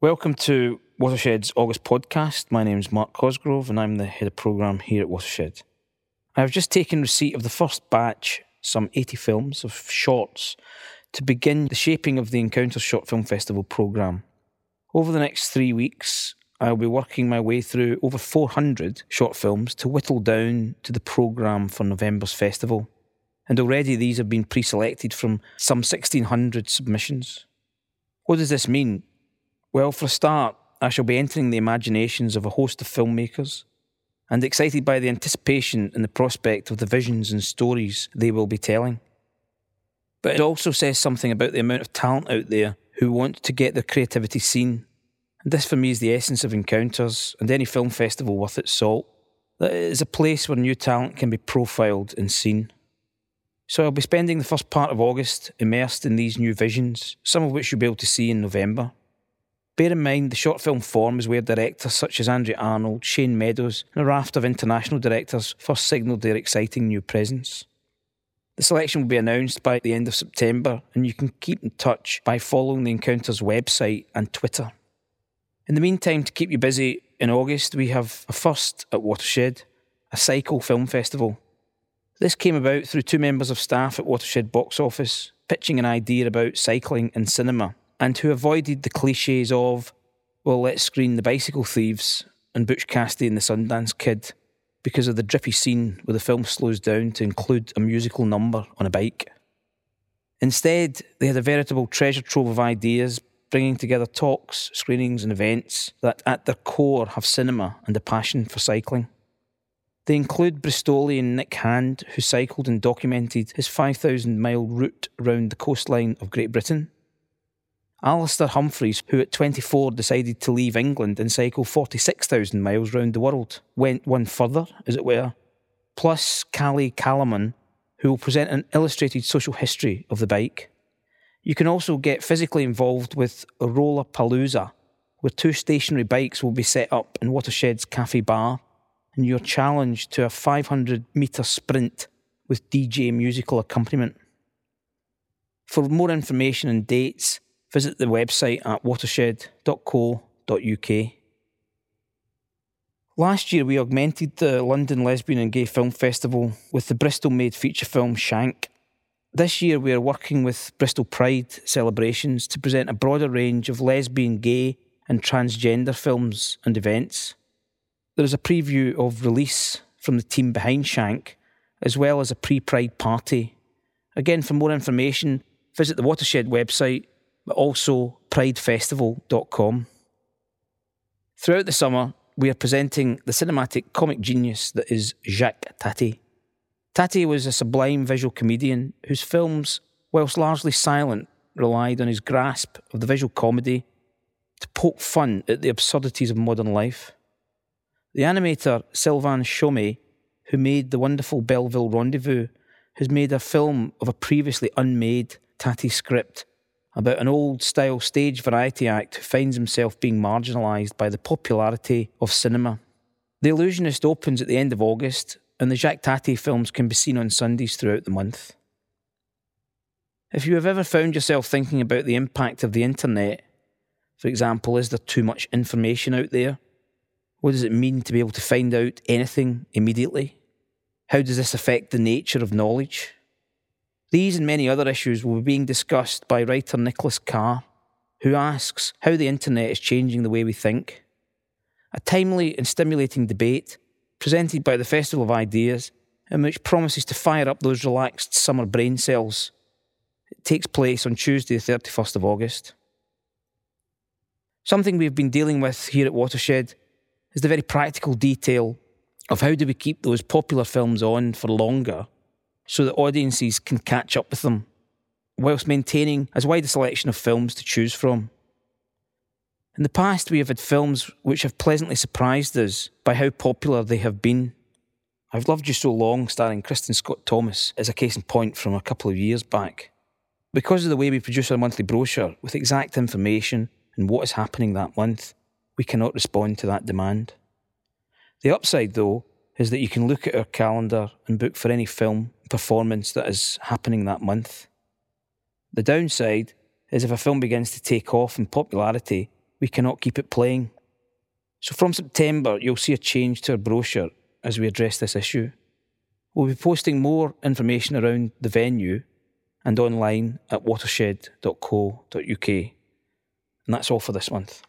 Welcome to Watershed's August podcast. My name is Mark Cosgrove and I'm the head of programme here at Watershed. I have just taken receipt of the first batch, some 80 films of shorts, to begin the shaping of the Encounter Short Film Festival programme. Over the next three weeks, I'll be working my way through over 400 short films to whittle down to the programme for November's festival. And already these have been pre selected from some 1,600 submissions. What does this mean? Well, for a start, I shall be entering the imaginations of a host of filmmakers and excited by the anticipation and the prospect of the visions and stories they will be telling. But it also says something about the amount of talent out there who want to get their creativity seen. And this, for me, is the essence of Encounters and any film festival worth its salt. That it is a place where new talent can be profiled and seen. So I'll be spending the first part of August immersed in these new visions, some of which you'll be able to see in November. Bear in mind, the short film form is where directors such as Andrea Arnold, Shane Meadows, and a raft of international directors first signalled their exciting new presence. The selection will be announced by the end of September, and you can keep in touch by following the Encounters website and Twitter. In the meantime, to keep you busy, in August we have a first at Watershed, a cycle film festival. This came about through two members of staff at Watershed Box Office pitching an idea about cycling and cinema and who avoided the cliches of, well, let's screen the bicycle thieves and Butch Cassidy and the Sundance Kid because of the drippy scene where the film slows down to include a musical number on a bike. Instead, they had a veritable treasure trove of ideas, bringing together talks, screenings, and events that at their core have cinema and a passion for cycling. They include Bristolian Nick Hand, who cycled and documented his 5,000 mile route around the coastline of Great Britain Alastair Humphreys, who at 24 decided to leave England and cycle 46,000 miles round the world, went one further, as it were. Plus, Callie Callman, who will present an illustrated social history of the bike. You can also get physically involved with Rollapaluza, where two stationary bikes will be set up in Watershed's Cafe Bar, and you're challenged to a 500 metre sprint with DJ musical accompaniment. For more information and dates, visit the website at watershed.co.uk. Last year, we augmented the London Lesbian and Gay Film Festival with the Bristol made feature film Shank. This year, we are working with Bristol Pride celebrations to present a broader range of lesbian, gay, and transgender films and events. There is a preview of release from the team behind Shank, as well as a pre Pride party. Again, for more information, visit the Watershed website but also pridefestival.com. Throughout the summer, we are presenting the cinematic comic genius that is Jacques Tati. Tati was a sublime visual comedian whose films, whilst largely silent, relied on his grasp of the visual comedy to poke fun at the absurdities of modern life. The animator Sylvain Chomet, who made the wonderful Belleville Rendezvous, has made a film of a previously unmade Tati script about an old style stage variety act who finds himself being marginalised by the popularity of cinema. The Illusionist opens at the end of August, and the Jacques Tati films can be seen on Sundays throughout the month. If you have ever found yourself thinking about the impact of the internet, for example, is there too much information out there? What does it mean to be able to find out anything immediately? How does this affect the nature of knowledge? These and many other issues will be being discussed by writer Nicholas Carr, who asks how the internet is changing the way we think. A timely and stimulating debate presented by the Festival of Ideas, and which promises to fire up those relaxed summer brain cells. It takes place on Tuesday, the 31st of August. Something we've been dealing with here at Watershed is the very practical detail of how do we keep those popular films on for longer so that audiences can catch up with them, whilst maintaining as wide a selection of films to choose from. In the past, we have had films which have pleasantly surprised us by how popular they have been. I've Loved You So Long, starring Kristin Scott Thomas, is a case in point from a couple of years back. Because of the way we produce our monthly brochure with exact information and what is happening that month, we cannot respond to that demand. The upside, though, is that you can look at our calendar and book for any film performance that is happening that month. The downside is if a film begins to take off in popularity, we cannot keep it playing. So from September, you'll see a change to our brochure as we address this issue. We'll be posting more information around the venue and online at watershed.co.uk. And that's all for this month.